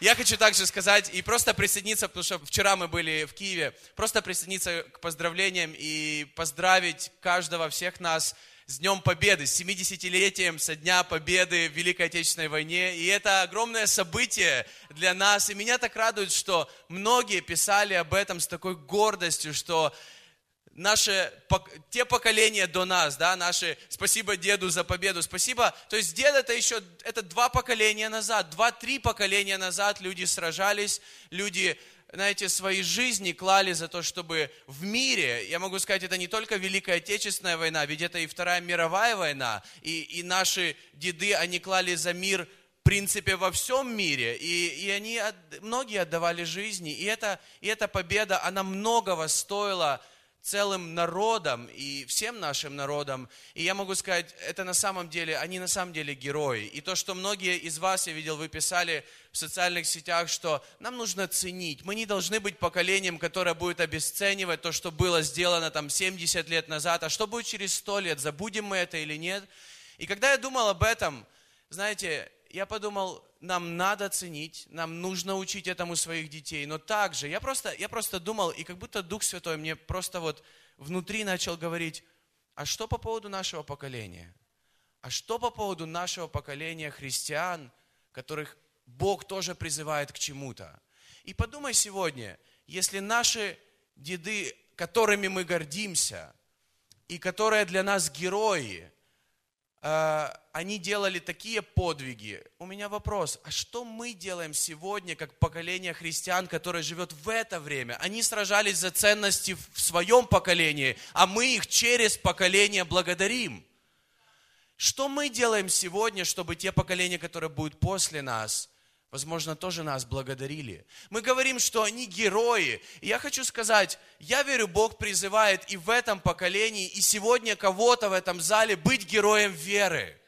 я хочу также сказать и просто присоединиться, потому что вчера мы были в Киеве, просто присоединиться к поздравлениям и поздравить каждого, всех нас с Днем Победы, с 70-летием со Дня Победы в Великой Отечественной войне. И это огромное событие для нас. И меня так радует, что многие писали об этом с такой гордостью, что наши, те поколения до нас, да, наши, спасибо деду за победу, спасибо, то есть дед это еще, это два поколения назад, два-три поколения назад люди сражались, люди знаете, свои жизни клали за то, чтобы в мире, я могу сказать, это не только Великая Отечественная война, ведь это и Вторая мировая война, и, и наши деды, они клали за мир в принципе, во всем мире, и, и они, многие отдавали жизни, и, это, и эта победа, она многого стоила целым народом и всем нашим народам. И я могу сказать, это на самом деле, они на самом деле герои. И то, что многие из вас, я видел, вы писали в социальных сетях, что нам нужно ценить. Мы не должны быть поколением, которое будет обесценивать то, что было сделано там 70 лет назад. А что будет через 100 лет? Забудем мы это или нет? И когда я думал об этом, знаете, я подумал, нам надо ценить, нам нужно учить этому своих детей, но также я просто, я просто думал, и как будто Дух Святой мне просто вот внутри начал говорить, а что по поводу нашего поколения? А что по поводу нашего поколения христиан, которых Бог тоже призывает к чему-то? И подумай сегодня, если наши деды, которыми мы гордимся, и которые для нас герои, они делали такие подвиги. У меня вопрос, а что мы делаем сегодня, как поколение христиан, которое живет в это время? Они сражались за ценности в своем поколении, а мы их через поколение благодарим. Что мы делаем сегодня, чтобы те поколения, которые будут после нас, возможно, тоже нас благодарили. Мы говорим, что они герои. И я хочу сказать, я верю, Бог призывает и в этом поколении, и сегодня кого-то в этом зале быть героем веры.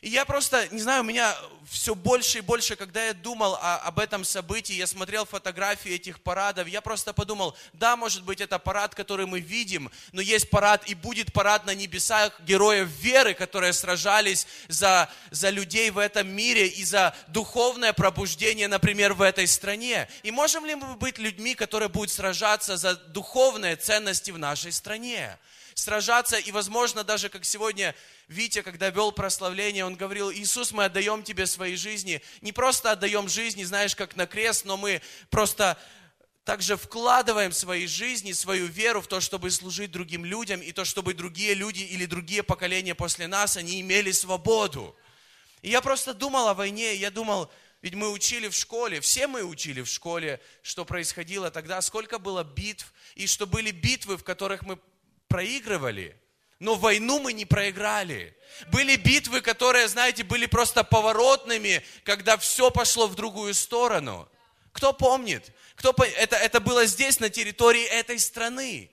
И я просто, не знаю, у меня все больше и больше, когда я думал о, об этом событии, я смотрел фотографии этих парадов, я просто подумал, да, может быть, это парад, который мы видим, но есть парад и будет парад на небесах героев веры, которые сражались за, за людей в этом мире и за духовное пробуждение, например, в этой стране. И можем ли мы быть людьми, которые будут сражаться за духовные ценности в нашей стране? Сражаться и, возможно, даже как сегодня Витя, когда вел прославление, он говорил, Иисус, мы отдаем Тебе свои жизни. Не просто отдаем жизни, знаешь, как на крест, но мы просто также вкладываем свои жизни, свою веру в то, чтобы служить другим людям, и то, чтобы другие люди или другие поколения после нас, они имели свободу. И я просто думал о войне, я думал, ведь мы учили в школе, все мы учили в школе, что происходило тогда, сколько было битв, и что были битвы, в которых мы проигрывали – но войну мы не проиграли. Были битвы, которые, знаете, были просто поворотными, когда все пошло в другую сторону. Кто помнит? Кто, это, это было здесь, на территории этой страны.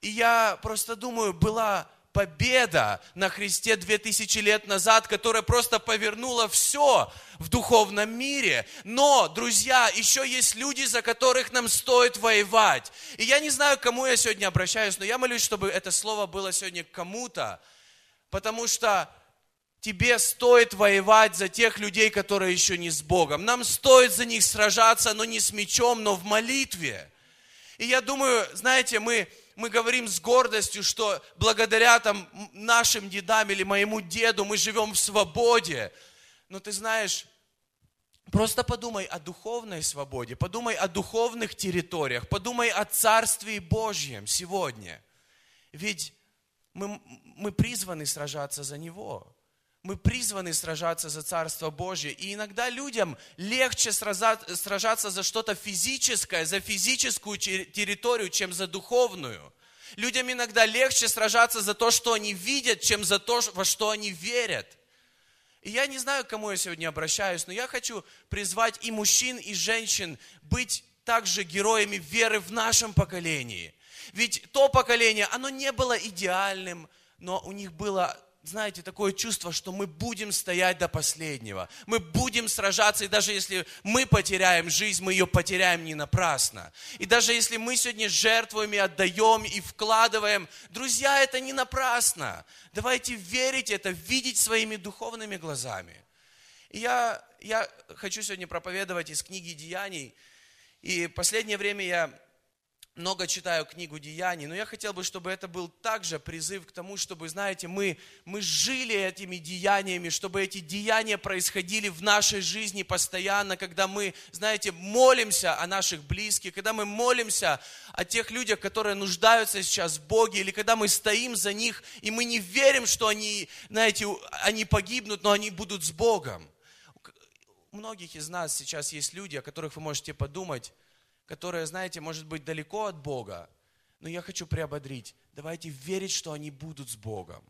И я просто думаю, была победа на Христе 2000 лет назад, которая просто повернула все в духовном мире. Но, друзья, еще есть люди, за которых нам стоит воевать. И я не знаю, к кому я сегодня обращаюсь, но я молюсь, чтобы это слово было сегодня к кому-то, потому что тебе стоит воевать за тех людей, которые еще не с Богом. Нам стоит за них сражаться, но не с мечом, но в молитве. И я думаю, знаете, мы мы говорим с гордостью, что благодаря там нашим дедам или моему деду мы живем в свободе. Но ты знаешь, Просто подумай о духовной свободе, подумай о духовных территориях, подумай о Царстве Божьем сегодня. Ведь мы, мы призваны сражаться за Него. Мы призваны сражаться за Царство Божье. И иногда людям легче сражаться за что-то физическое, за физическую территорию, чем за духовную. Людям иногда легче сражаться за то, что они видят, чем за то, во что они верят. И я не знаю, к кому я сегодня обращаюсь, но я хочу призвать и мужчин, и женщин быть также героями веры в нашем поколении. Ведь то поколение, оно не было идеальным, но у них было знаете, такое чувство, что мы будем стоять до последнего. Мы будем сражаться, и даже если мы потеряем жизнь, мы ее потеряем не напрасно. И даже если мы сегодня жертвуем и отдаем, и вкладываем, друзья, это не напрасно. Давайте верить это, видеть своими духовными глазами. И я, я хочу сегодня проповедовать из книги Деяний. И последнее время я много читаю книгу Деяний, но я хотел бы, чтобы это был также призыв к тому, чтобы, знаете, мы, мы жили этими деяниями, чтобы эти деяния происходили в нашей жизни постоянно, когда мы, знаете, молимся о наших близких, когда мы молимся о тех людях, которые нуждаются сейчас в Боге, или когда мы стоим за них, и мы не верим, что они, знаете, они погибнут, но они будут с Богом. У многих из нас сейчас есть люди, о которых вы можете подумать, которые, знаете, может быть далеко от Бога, но я хочу приободрить. Давайте верить, что они будут с Богом.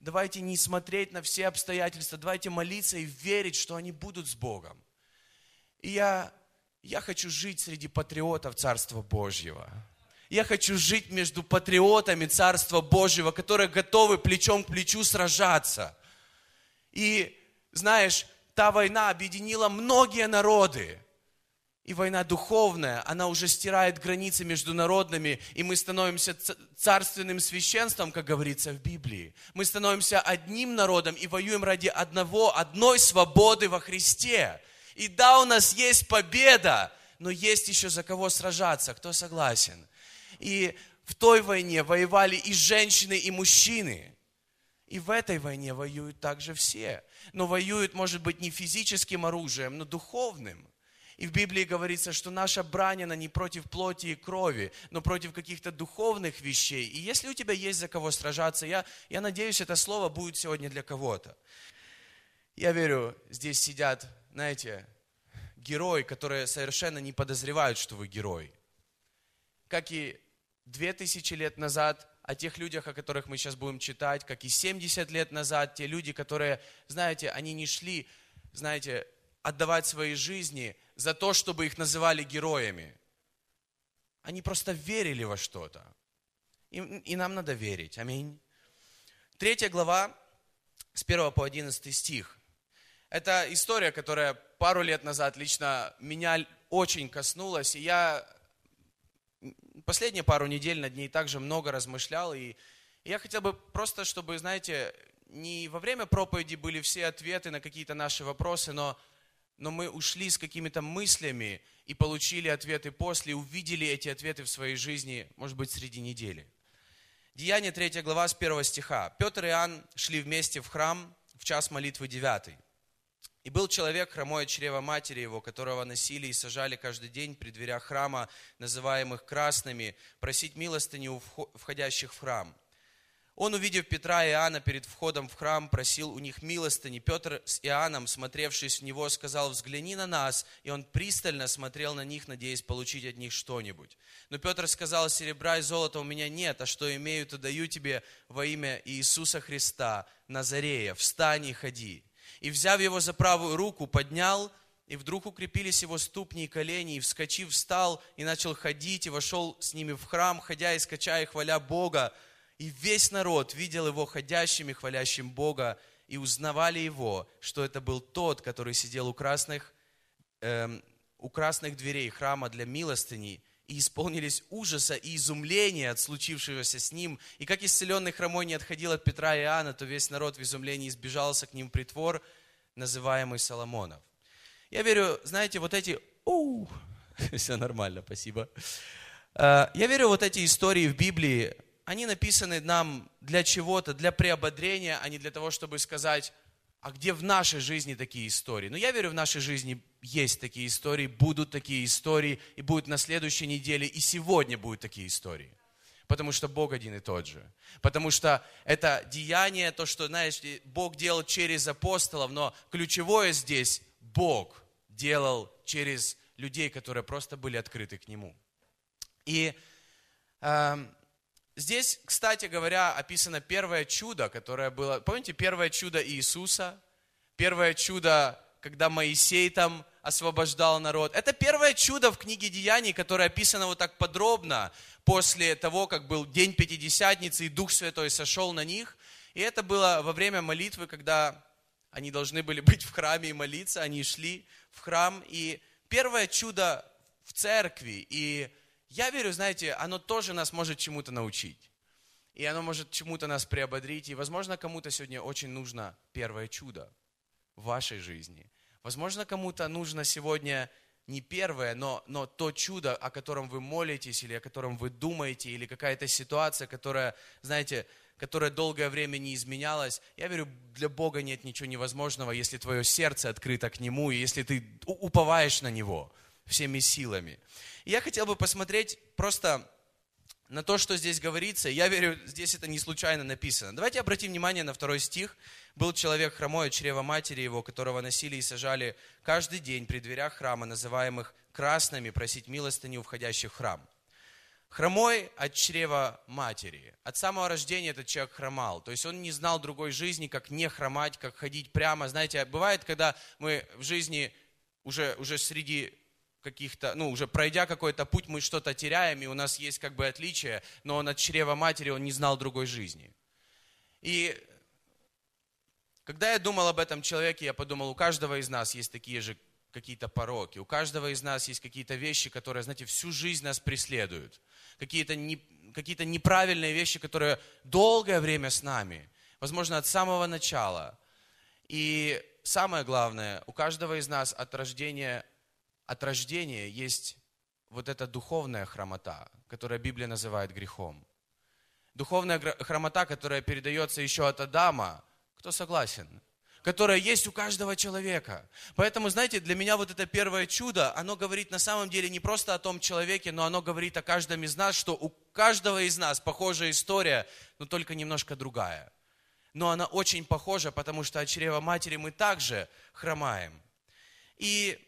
Давайте не смотреть на все обстоятельства, давайте молиться и верить, что они будут с Богом. И я, я хочу жить среди патриотов Царства Божьего. Я хочу жить между патриотами Царства Божьего, которые готовы плечом к плечу сражаться. И знаешь, та война объединила многие народы. И война духовная, она уже стирает границы между народными, и мы становимся царственным священством, как говорится в Библии. Мы становимся одним народом и воюем ради одного, одной свободы во Христе. И да, у нас есть победа, но есть еще за кого сражаться. Кто согласен? И в той войне воевали и женщины, и мужчины. И в этой войне воюют также все. Но воюют, может быть, не физическим оружием, но духовным. И в Библии говорится, что наша брань, она не против плоти и крови, но против каких-то духовных вещей. И если у тебя есть за кого сражаться, я, я надеюсь, это слово будет сегодня для кого-то. Я верю, здесь сидят, знаете, герои, которые совершенно не подозревают, что вы герой. Как и две тысячи лет назад, о тех людях, о которых мы сейчас будем читать, как и 70 лет назад, те люди, которые, знаете, они не шли, знаете, отдавать свои жизни за то, чтобы их называли героями. Они просто верили во что-то. И, и нам надо верить. Аминь. Третья глава, с 1 по 11 стих. Это история, которая пару лет назад лично меня очень коснулась. И я последние пару недель над ней также много размышлял. И я хотел бы просто, чтобы, знаете, не во время проповеди были все ответы на какие-то наши вопросы, но но мы ушли с какими-то мыслями и получили ответы после, увидели эти ответы в своей жизни, может быть, среди недели. Деяние 3 глава с 1 стиха. Петр и Иоанн шли вместе в храм в час молитвы 9. И был человек, хромой от чрева матери его, которого носили и сажали каждый день при дверях храма, называемых красными, просить милостыни у входящих в храм. Он, увидев Петра и Иоанна перед входом в храм, просил у них милостыни. Петр с Иоанном, смотревшись в него, сказал, взгляни на нас. И он пристально смотрел на них, надеясь получить от них что-нибудь. Но Петр сказал, серебра и золота у меня нет, а что имею, то даю тебе во имя Иисуса Христа, Назарея, встань и ходи. И взяв его за правую руку, поднял, и вдруг укрепились его ступни и колени, и вскочив, встал и начал ходить, и вошел с ними в храм, ходя и скачая, хваля Бога. И весь народ видел его ходящим и хвалящим Бога, и узнавали его, что это был тот, который сидел у красных, эм, у красных дверей храма для милостыни, и исполнились ужаса и изумления от случившегося с ним. И как исцеленный хромой не отходил от Петра и Иоанна, то весь народ в изумлении сбежался к ним в притвор, называемый Соломонов. Я верю, знаете, вот эти... Оу, все нормально, спасибо. Э, я верю, вот эти истории в Библии, они написаны нам для чего-то, для приободрения, а не для того, чтобы сказать, а где в нашей жизни такие истории? Но я верю, в нашей жизни есть такие истории, будут такие истории, и будут на следующей неделе, и сегодня будут такие истории. Потому что Бог один и тот же. Потому что это деяние, то, что, знаешь, Бог делал через апостолов, но ключевое здесь Бог делал через людей, которые просто были открыты к Нему. И э, Здесь, кстати говоря, описано первое чудо, которое было... Помните, первое чудо Иисуса? Первое чудо, когда Моисей там освобождал народ. Это первое чудо в книге Деяний, которое описано вот так подробно после того, как был день Пятидесятницы, и Дух Святой сошел на них. И это было во время молитвы, когда они должны были быть в храме и молиться. Они шли в храм. И первое чудо в церкви. И я верю, знаете, оно тоже нас может чему-то научить. И оно может чему-то нас приободрить. И, возможно, кому-то сегодня очень нужно первое чудо в вашей жизни. Возможно, кому-то нужно сегодня не первое, но, но то чудо, о котором вы молитесь, или о котором вы думаете, или какая-то ситуация, которая, знаете, которая долгое время не изменялась. Я верю, для Бога нет ничего невозможного, если твое сердце открыто к Нему, и если ты уповаешь на Него всеми силами. Я хотел бы посмотреть просто на то, что здесь говорится. Я верю, здесь это не случайно написано. Давайте обратим внимание на второй стих. Был человек хромой от чрева матери его, которого носили и сажали каждый день при дверях храма, называемых красными, просить милостыни у входящих в храм. Хромой от чрева матери. От самого рождения этот человек хромал. То есть он не знал другой жизни, как не хромать, как ходить прямо. Знаете, бывает, когда мы в жизни уже, уже среди каких-то, ну, уже пройдя какой-то путь, мы что-то теряем, и у нас есть как бы отличие, но он от чрева матери, он не знал другой жизни. И когда я думал об этом человеке, я подумал, у каждого из нас есть такие же какие-то пороки, у каждого из нас есть какие-то вещи, которые, знаете, всю жизнь нас преследуют, какие-то не, какие неправильные вещи, которые долгое время с нами, возможно, от самого начала. И самое главное, у каждого из нас от рождения от рождения есть вот эта духовная хромота, которая Библия называет грехом. Духовная хромота, которая передается еще от Адама, кто согласен? Которая есть у каждого человека. Поэтому, знаете, для меня вот это первое чудо, оно говорит на самом деле не просто о том человеке, но оно говорит о каждом из нас, что у каждого из нас похожая история, но только немножко другая. Но она очень похожа, потому что от чрева матери мы также хромаем. И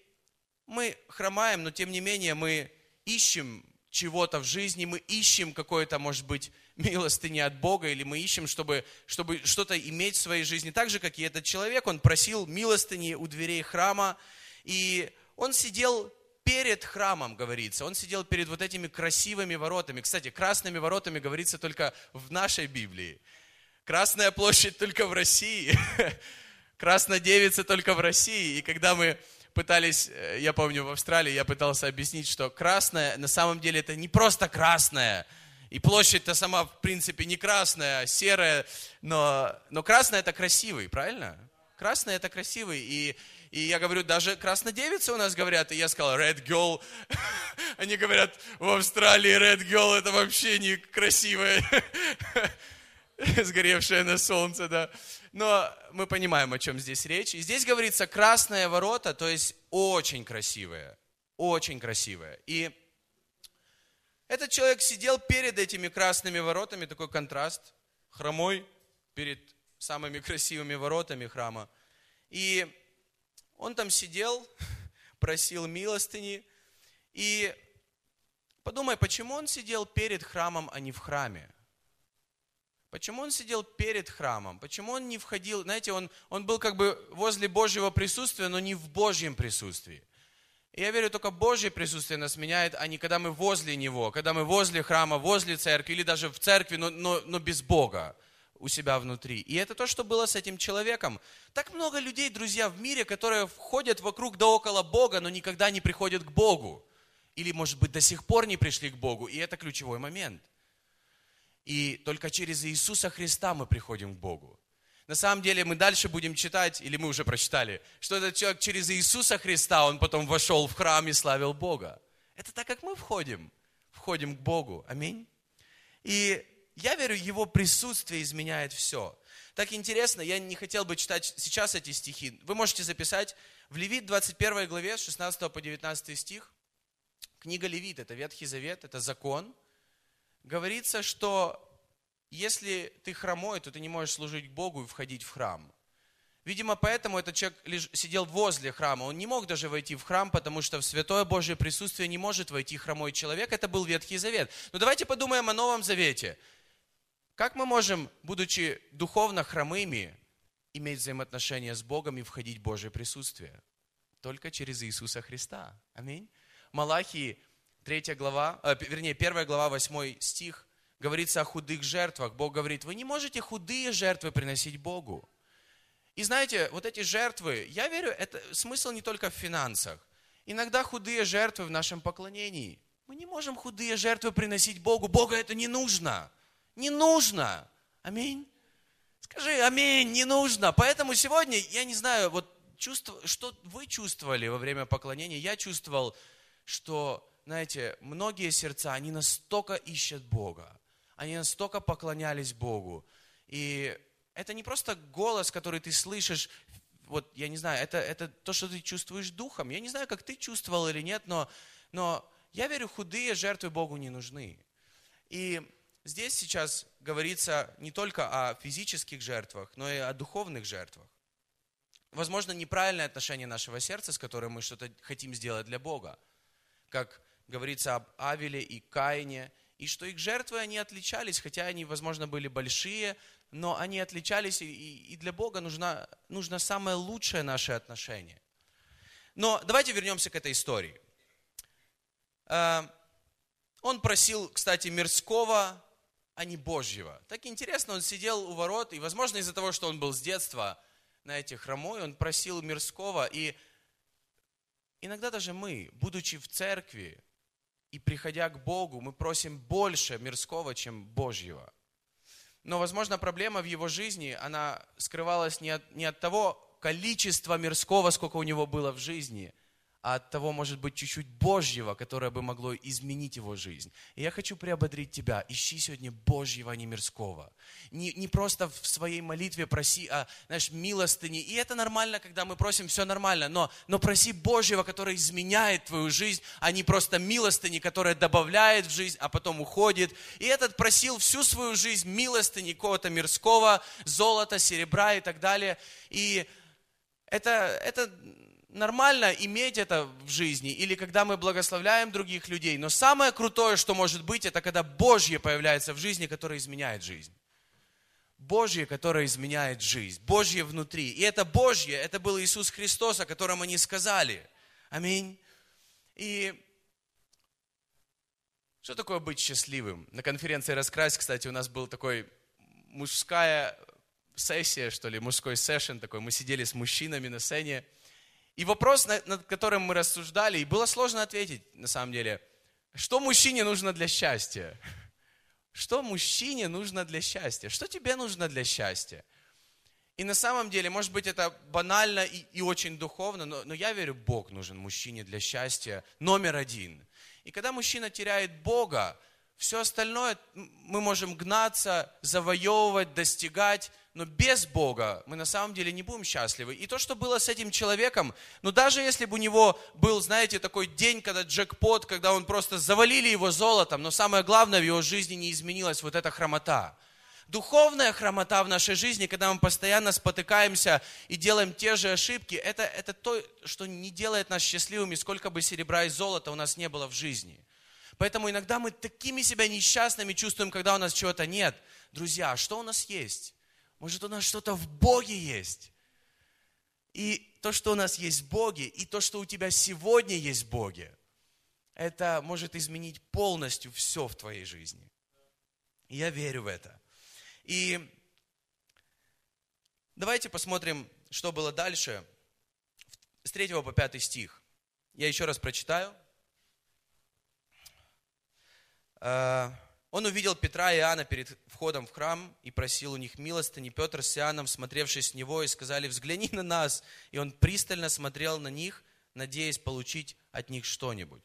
мы хромаем, но тем не менее мы ищем чего-то в жизни, мы ищем какое-то, может быть, милостыни от Бога, или мы ищем, чтобы, чтобы что-то иметь в своей жизни. Так же, как и этот человек, он просил милостыни у дверей храма, и он сидел перед храмом, говорится. Он сидел перед вот этими красивыми воротами. Кстати, красными воротами говорится только в нашей Библии. Красная площадь только в России. Красная девица только в России. И когда мы пытались, э, я помню, в Австралии я пытался объяснить, что красное, на самом деле это не просто красное, и площадь-то сама, в принципе, не красная, а серая, но, но красное это красивый, правильно? Красное это красивый, и, и я говорю, даже краснодевицы у нас говорят, и я сказал, red girl, они говорят, в Австралии red girl это вообще не красивое, сгоревшее на солнце, да. Но мы понимаем, о чем здесь речь. И здесь говорится красные ворота, то есть очень красивые. Очень красивые. И этот человек сидел перед этими красными воротами, такой контраст, хромой перед самыми красивыми воротами храма. И он там сидел, просил милостыни. И подумай, почему он сидел перед храмом, а не в храме? Почему он сидел перед храмом? Почему он не входил? Знаете, он, он был как бы возле Божьего присутствия, но не в Божьем присутствии. И я верю, только Божье присутствие нас меняет, а не когда мы возле Него, когда мы возле храма, возле церкви, или даже в церкви, но, но, но без Бога у себя внутри. И это то, что было с этим человеком. Так много людей, друзья, в мире, которые входят вокруг да около Бога, но никогда не приходят к Богу. Или, может быть, до сих пор не пришли к Богу. И это ключевой момент. И только через Иисуса Христа мы приходим к Богу. На самом деле мы дальше будем читать, или мы уже прочитали, что этот человек через Иисуса Христа, он потом вошел в храм и славил Бога. Это так, как мы входим. Входим к Богу. Аминь. И я верю, Его присутствие изменяет все. Так интересно, я не хотел бы читать сейчас эти стихи. Вы можете записать в Левит 21 главе, с 16 по 19 стих. Книга Левит, это Ветхий Завет, это закон – говорится, что если ты хромой, то ты не можешь служить Богу и входить в храм. Видимо, поэтому этот человек сидел возле храма. Он не мог даже войти в храм, потому что в святое Божье присутствие не может войти хромой человек. Это был Ветхий Завет. Но давайте подумаем о Новом Завете. Как мы можем, будучи духовно хромыми, иметь взаимоотношения с Богом и входить в Божье присутствие? Только через Иисуса Христа. Аминь. Малахии 3 глава, э, вернее, 1 глава, 8 стих, говорится о худых жертвах. Бог говорит, вы не можете худые жертвы приносить Богу. И знаете, вот эти жертвы, я верю, это смысл не только в финансах. Иногда худые жертвы в нашем поклонении. Мы не можем худые жертвы приносить Богу. Богу это не нужно. Не нужно. Аминь. Скажи, аминь, не нужно. Поэтому сегодня, я не знаю, вот чувств... что вы чувствовали во время поклонения? Я чувствовал, что, знаете, многие сердца, они настолько ищут Бога, они настолько поклонялись Богу. И это не просто голос, который ты слышишь, вот, я не знаю, это, это то, что ты чувствуешь духом. Я не знаю, как ты чувствовал или нет, но, но я верю, худые жертвы Богу не нужны. И здесь сейчас говорится не только о физических жертвах, но и о духовных жертвах. Возможно, неправильное отношение нашего сердца, с которым мы что-то хотим сделать для Бога. Как говорится об Авеле и Каине, и что их жертвы, они отличались, хотя они, возможно, были большие, но они отличались, и, для Бога нужно, нужно самое лучшее наше отношение. Но давайте вернемся к этой истории. Э, он просил, кстати, мирского, а не Божьего. Так интересно, он сидел у ворот, и, возможно, из-за того, что он был с детства, знаете, хромой, он просил мирского, и иногда даже мы, будучи в церкви и приходя к Богу, мы просим больше мирского, чем Божьего. Но, возможно, проблема в его жизни, она скрывалась не от, не от того количества мирского, сколько у него было в жизни, от того, может быть, чуть-чуть Божьего, которое бы могло изменить его жизнь. И я хочу приободрить тебя. Ищи сегодня Божьего, а не мирского. Не, не просто в своей молитве проси, а, знаешь, милостыни. И это нормально, когда мы просим, все нормально. Но, но проси Божьего, который изменяет твою жизнь, а не просто милостыни, которая добавляет в жизнь, а потом уходит. И этот просил всю свою жизнь милостыни какого-то мирского, золота, серебра и так далее. И это, это нормально иметь это в жизни, или когда мы благословляем других людей. Но самое крутое, что может быть, это когда Божье появляется в жизни, которое изменяет жизнь. Божье, которое изменяет жизнь. Божье внутри. И это Божье, это был Иисус Христос, о котором они сказали. Аминь. И что такое быть счастливым? На конференции «Раскрась», кстати, у нас был такой мужская сессия, что ли, мужской сессион такой. Мы сидели с мужчинами на сцене, и вопрос, над которым мы рассуждали, и было сложно ответить, на самом деле, что мужчине нужно для счастья? Что мужчине нужно для счастья? Что тебе нужно для счастья? И на самом деле, может быть, это банально и, и очень духовно, но, но я верю, Бог нужен мужчине для счастья номер один. И когда мужчина теряет Бога, все остальное мы можем гнаться, завоевывать, достигать, но без Бога мы на самом деле не будем счастливы. И то, что было с этим человеком, ну даже если бы у него был, знаете, такой день, когда джекпот, когда он просто завалили его золотом, но самое главное в его жизни не изменилась вот эта хромота. Духовная хромота в нашей жизни, когда мы постоянно спотыкаемся и делаем те же ошибки, это, это то, что не делает нас счастливыми, сколько бы серебра и золота у нас не было в жизни. Поэтому иногда мы такими себя несчастными чувствуем, когда у нас чего-то нет. Друзья, что у нас есть? Может, у нас что-то в Боге есть. И то, что у нас есть в Боге, и то, что у тебя сегодня есть в Боге, это может изменить полностью все в твоей жизни. Я верю в это. И давайте посмотрим, что было дальше. С 3 по 5 стих. Я еще раз прочитаю. Он увидел Петра и Иоанна перед входом в храм и просил у них милостыни. Петр с Иоанном, смотревшись с него, и сказали, взгляни на нас. И он пристально смотрел на них, надеясь получить от них что-нибудь.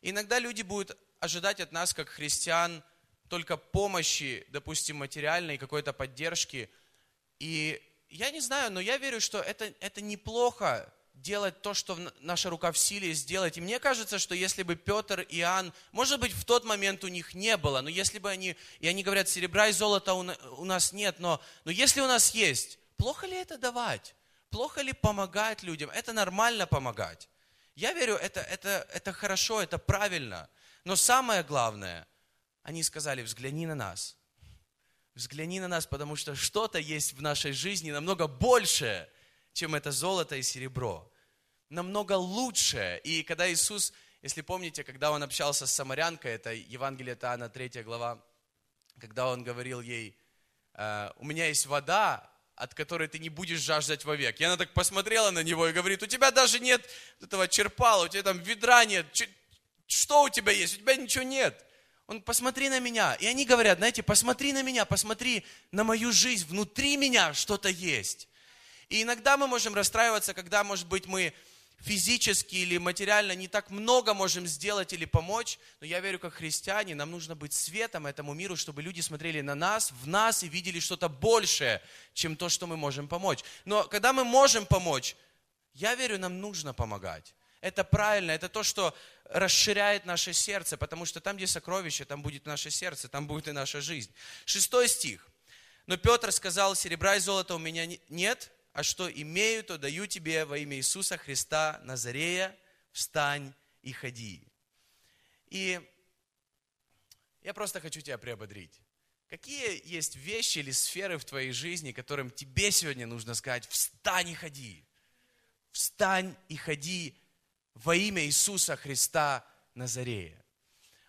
Иногда люди будут ожидать от нас, как христиан, только помощи, допустим, материальной, какой-то поддержки. И я не знаю, но я верю, что это, это неплохо делать то, что наша рука в силе сделать. И мне кажется, что если бы Петр и Иоанн, может быть, в тот момент у них не было, но если бы они, и они говорят, серебра и золота у нас нет, но, но если у нас есть, плохо ли это давать? Плохо ли помогать людям? Это нормально помогать. Я верю, это, это, это хорошо, это правильно. Но самое главное, они сказали, взгляни на нас. Взгляни на нас, потому что что-то есть в нашей жизни намного большее, чем это золото и серебро намного лучше. И когда Иисус, если помните, когда Он общался с самарянкой, это Евангелие Иоанна, 3 глава, когда Он говорил ей, «Э, у меня есть вода, от которой ты не будешь жаждать вовек. И она так посмотрела на него и говорит, у тебя даже нет этого черпала, у тебя там ведра нет, что у тебя есть? У тебя ничего нет. Он, посмотри на меня. И они говорят, знаете, посмотри на меня, посмотри на мою жизнь, внутри меня что-то есть. И иногда мы можем расстраиваться, когда, может быть, мы физически или материально не так много можем сделать или помочь, но я верю, как христиане, нам нужно быть светом этому миру, чтобы люди смотрели на нас, в нас и видели что-то большее, чем то, что мы можем помочь. Но когда мы можем помочь, я верю, нам нужно помогать. Это правильно, это то, что расширяет наше сердце, потому что там, где сокровище, там будет наше сердце, там будет и наша жизнь. Шестой стих. Но Петр сказал, серебра и золота у меня нет, а что имею, то даю тебе во имя Иисуса Христа Назарея, встань и ходи. И я просто хочу тебя приободрить. Какие есть вещи или сферы в твоей жизни, которым тебе сегодня нужно сказать, встань и ходи. Встань и ходи во имя Иисуса Христа Назарея.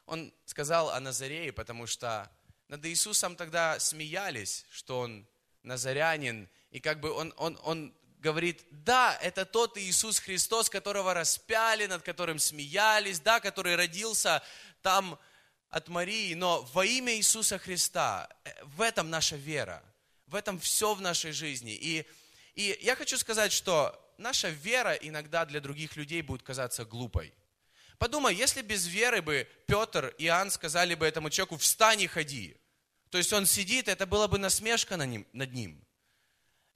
Он сказал о Назарее, потому что над Иисусом тогда смеялись, что он назарянин, и как бы он, он, он говорит, да, это тот Иисус Христос, которого распяли, над которым смеялись, да, который родился там от Марии, но во имя Иисуса Христа, э, в этом наша вера, в этом все в нашей жизни. И, и я хочу сказать, что наша вера иногда для других людей будет казаться глупой. Подумай, если без веры бы Петр и Иоанн сказали бы этому человеку, встань и ходи. То есть он сидит, это было бы насмешка над ним.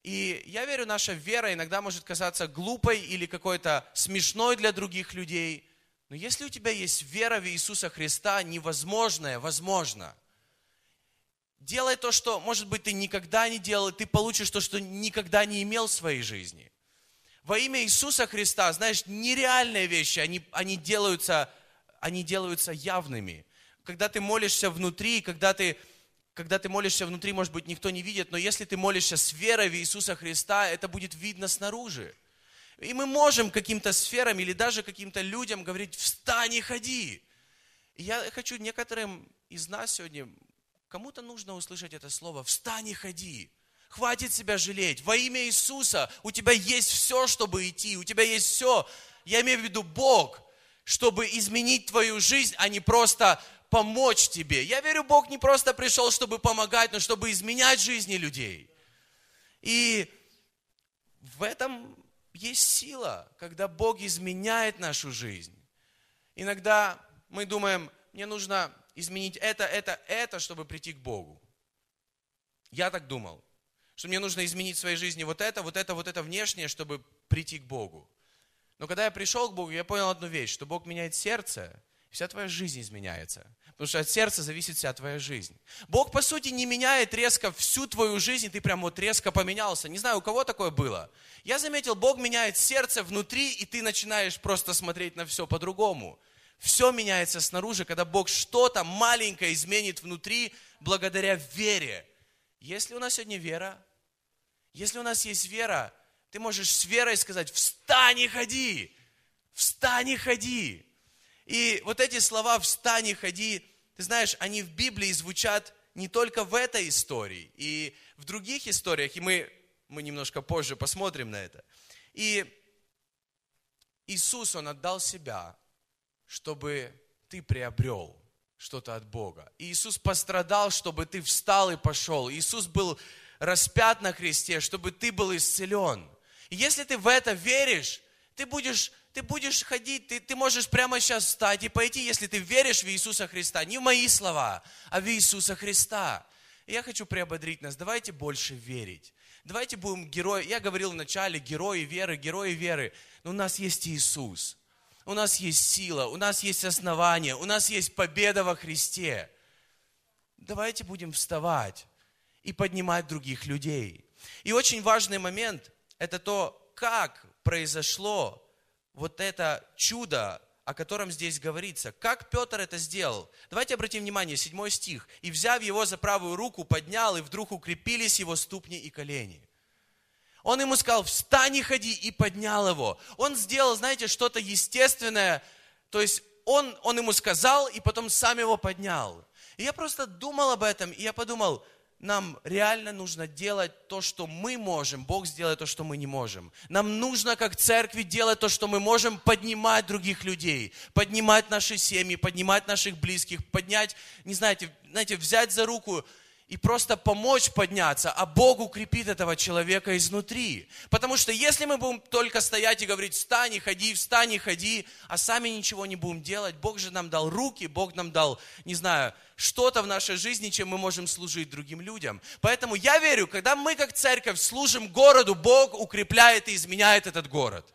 И я верю, наша вера иногда может казаться глупой или какой-то смешной для других людей. Но если у тебя есть вера в Иисуса Христа, невозможное возможно. Делай то, что, может быть, ты никогда не делал, и ты получишь то, что никогда не имел в своей жизни. Во имя Иисуса Христа, знаешь, нереальные вещи, они, они, делаются, они делаются явными. Когда ты молишься внутри, когда ты когда ты молишься внутри, может быть, никто не видит, но если ты молишься с верой в Иисуса Христа, это будет видно снаружи. И мы можем каким-то сферам или даже каким-то людям говорить, встань и ходи. И я хочу некоторым из нас сегодня, кому-то нужно услышать это слово, встань и ходи. Хватит себя жалеть. Во имя Иисуса у тебя есть все, чтобы идти. У тебя есть все. Я имею в виду Бог, чтобы изменить твою жизнь, а не просто помочь тебе. Я верю, Бог не просто пришел, чтобы помогать, но чтобы изменять жизни людей. И в этом есть сила, когда Бог изменяет нашу жизнь. Иногда мы думаем, мне нужно изменить это, это, это, чтобы прийти к Богу. Я так думал, что мне нужно изменить в своей жизни вот это, вот это, вот это внешнее, чтобы прийти к Богу. Но когда я пришел к Богу, я понял одну вещь, что Бог меняет сердце, вся твоя жизнь изменяется. Потому что от сердца зависит вся твоя жизнь. Бог, по сути, не меняет резко всю твою жизнь, и ты прям вот резко поменялся. Не знаю, у кого такое было. Я заметил, Бог меняет сердце внутри, и ты начинаешь просто смотреть на все по-другому. Все меняется снаружи, когда Бог что-то маленькое изменит внутри, благодаря вере. Если у нас сегодня вера, если у нас есть вера, ты можешь с верой сказать, встань и ходи, встань и ходи. И вот эти слова «встань и ходи», ты знаешь, они в Библии звучат не только в этой истории, и в других историях, и мы, мы немножко позже посмотрим на это. И Иисус, Он отдал себя, чтобы ты приобрел что-то от Бога. И Иисус пострадал, чтобы ты встал и пошел. Иисус был распят на кресте, чтобы ты был исцелен. И если ты в это веришь, ты будешь ты будешь ходить, ты, ты можешь прямо сейчас встать и пойти, если ты веришь в Иисуса Христа. Не в мои слова, а в Иисуса Христа. И я хочу приободрить нас, давайте больше верить. Давайте будем герои. Я говорил вначале, герои веры, герои веры. Но у нас есть Иисус. У нас есть сила, у нас есть основание, у нас есть победа во Христе. Давайте будем вставать и поднимать других людей. И очень важный момент – это то, как произошло вот это чудо, о котором здесь говорится. Как Петр это сделал? Давайте обратим внимание, седьмой стих. «И, взяв его за правую руку, поднял, и вдруг укрепились его ступни и колени». Он ему сказал, встань и ходи, и поднял его. Он сделал, знаете, что-то естественное, то есть он, он ему сказал, и потом сам его поднял. И я просто думал об этом, и я подумал, нам реально нужно делать то, что мы можем. Бог сделает то, что мы не можем. Нам нужно, как церкви, делать то, что мы можем, поднимать других людей, поднимать наши семьи, поднимать наших близких, поднять, не знаете, знаете, взять за руку и просто помочь подняться, а Бог укрепит этого человека изнутри. Потому что если мы будем только стоять и говорить, встань и ходи, встань и ходи, а сами ничего не будем делать, Бог же нам дал руки, Бог нам дал, не знаю, что-то в нашей жизни, чем мы можем служить другим людям. Поэтому я верю, когда мы как церковь служим городу, Бог укрепляет и изменяет этот город.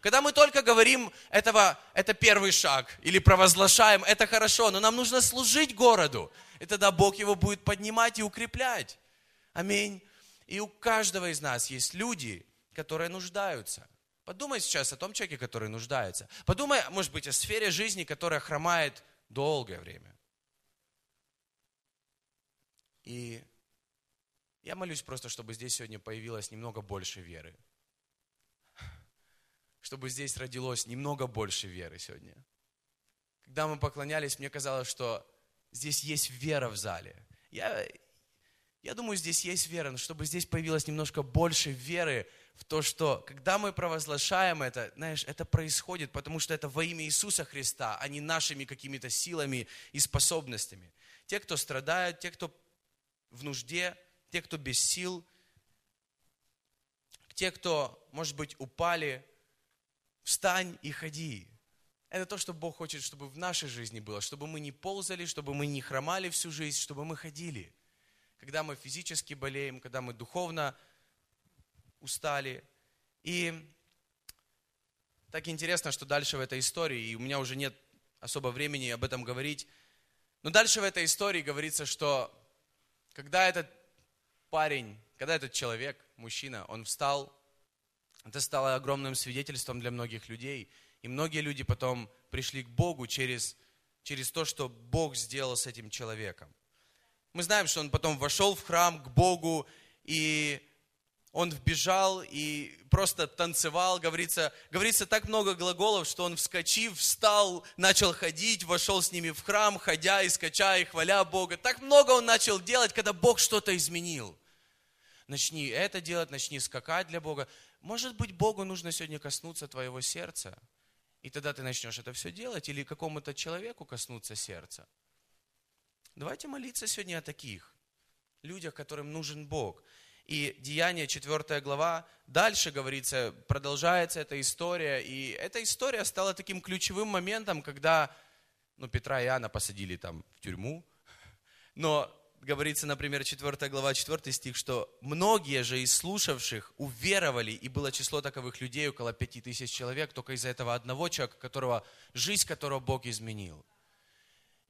Когда мы только говорим, этого, это первый шаг, или провозглашаем, это хорошо, но нам нужно служить городу и тогда Бог его будет поднимать и укреплять. Аминь. И у каждого из нас есть люди, которые нуждаются. Подумай сейчас о том человеке, который нуждается. Подумай, может быть, о сфере жизни, которая хромает долгое время. И я молюсь просто, чтобы здесь сегодня появилось немного больше веры. Чтобы здесь родилось немного больше веры сегодня. Когда мы поклонялись, мне казалось, что здесь есть вера в зале. Я, я думаю, здесь есть вера, но чтобы здесь появилось немножко больше веры в то, что когда мы провозглашаем это, знаешь, это происходит, потому что это во имя Иисуса Христа, а не нашими какими-то силами и способностями. Те, кто страдают, те, кто в нужде, те, кто без сил, те, кто, может быть, упали, встань и ходи. Это то, что Бог хочет, чтобы в нашей жизни было, чтобы мы не ползали, чтобы мы не хромали всю жизнь, чтобы мы ходили. Когда мы физически болеем, когда мы духовно устали. И так интересно, что дальше в этой истории, и у меня уже нет особо времени об этом говорить, но дальше в этой истории говорится, что когда этот парень, когда этот человек, мужчина, он встал, это стало огромным свидетельством для многих людей – и многие люди потом пришли к Богу через, через то, что Бог сделал с этим человеком. Мы знаем, что он потом вошел в храм к Богу, и он вбежал и просто танцевал, говорится, говорится так много глаголов, что он вскочив, встал, начал ходить, вошел с ними в храм, ходя и скача и хваля Бога. Так много он начал делать, когда Бог что-то изменил. Начни это делать, начни скакать для Бога. Может быть, Богу нужно сегодня коснуться твоего сердца. И тогда ты начнешь это все делать или какому-то человеку коснуться сердца. Давайте молиться сегодня о таких людях, которым нужен Бог. И Деяние 4 глава, дальше говорится, продолжается эта история. И эта история стала таким ключевым моментом, когда ну, Петра и Иоанна посадили там в тюрьму. Но говорится, например, 4 глава, 4 стих, что многие же из слушавших уверовали, и было число таковых людей около пяти тысяч человек, только из-за этого одного человека, которого, жизнь которого Бог изменил.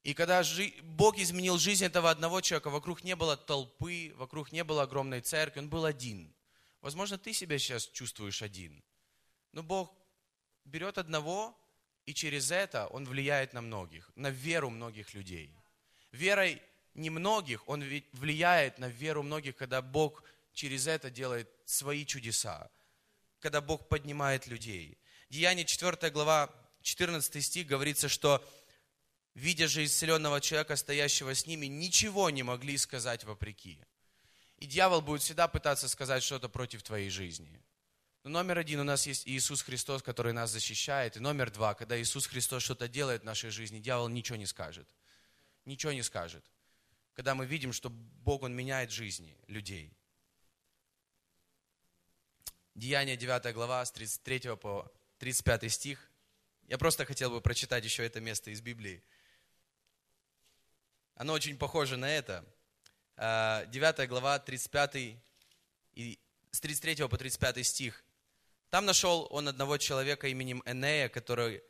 И когда Бог изменил жизнь этого одного человека, вокруг не было толпы, вокруг не было огромной церкви, он был один. Возможно, ты себя сейчас чувствуешь один. Но Бог берет одного, и через это Он влияет на многих, на веру многих людей. Верой немногих, он влияет на веру многих, когда Бог через это делает свои чудеса, когда Бог поднимает людей. Деяние 4 глава, 14 стих говорится, что видя же исцеленного человека, стоящего с ними, ничего не могли сказать вопреки. И дьявол будет всегда пытаться сказать что-то против твоей жизни. Но номер один, у нас есть Иисус Христос, который нас защищает. И номер два, когда Иисус Христос что-то делает в нашей жизни, дьявол ничего не скажет. Ничего не скажет когда мы видим, что Бог, Он меняет жизни людей. Деяние 9 глава с 33 по 35 стих. Я просто хотел бы прочитать еще это место из Библии. Оно очень похоже на это. 9 а, глава, 35 и с 33 по 35 стих. Там нашел он одного человека именем Энея, который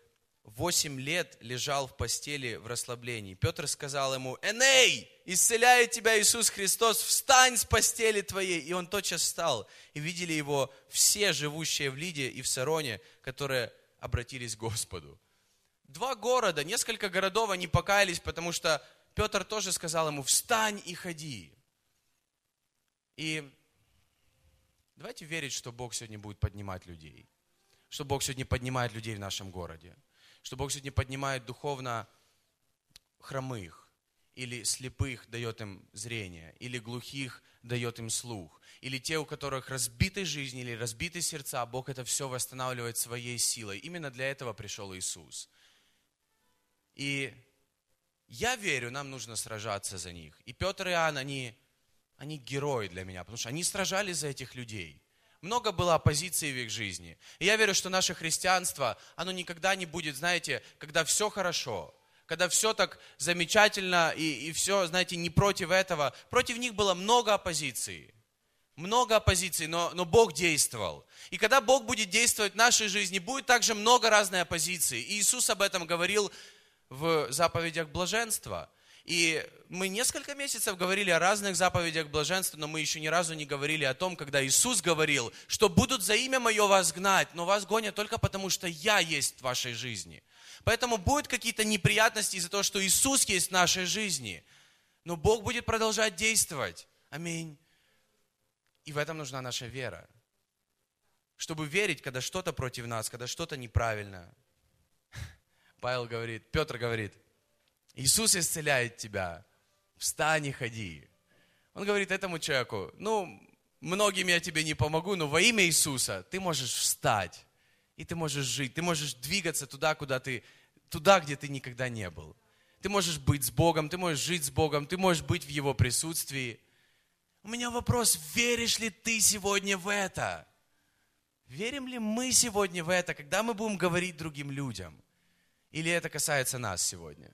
восемь лет лежал в постели в расслаблении. Петр сказал ему, Эней, исцеляет тебя Иисус Христос, встань с постели твоей. И он тотчас встал. И видели его все живущие в Лиде и в Сароне, которые обратились к Господу. Два города, несколько городов они покаялись, потому что Петр тоже сказал ему, встань и ходи. И давайте верить, что Бог сегодня будет поднимать людей. Что Бог сегодня поднимает людей в нашем городе что Бог сегодня поднимает духовно хромых, или слепых дает им зрение, или глухих дает им слух, или те, у которых разбиты жизни, или разбиты сердца, Бог это все восстанавливает своей силой. Именно для этого пришел Иисус. И я верю, нам нужно сражаться за них. И Петр и Иоанн, они они герои для меня, потому что они сражались за этих людей. Много было оппозиции в их жизни. И я верю, что наше христианство, оно никогда не будет, знаете, когда все хорошо, когда все так замечательно и, и все, знаете, не против этого. Против них было много оппозиции. Много оппозиции, но, но Бог действовал. И когда Бог будет действовать в нашей жизни, будет также много разной оппозиции. И Иисус об этом говорил в заповедях блаженства. И мы несколько месяцев говорили о разных заповедях блаженства, но мы еще ни разу не говорили о том, когда Иисус говорил, что будут за имя Мое вас гнать, но вас гонят только потому, что Я есть в вашей жизни. Поэтому будут какие-то неприятности из-за того, что Иисус есть в нашей жизни. Но Бог будет продолжать действовать. Аминь. И в этом нужна наша вера. Чтобы верить, когда что-то против нас, когда что-то неправильно. Павел говорит, Петр говорит, Иисус исцеляет тебя, встань и ходи. Он говорит этому человеку, ну, многим я тебе не помогу, но во имя Иисуса ты можешь встать, и ты можешь жить, ты можешь двигаться туда, куда ты, туда, где ты никогда не был. Ты можешь быть с Богом, ты можешь жить с Богом, ты можешь быть в Его присутствии – у меня вопрос, веришь ли ты сегодня в это? Верим ли мы сегодня в это, когда мы будем говорить другим людям? Или это касается нас сегодня?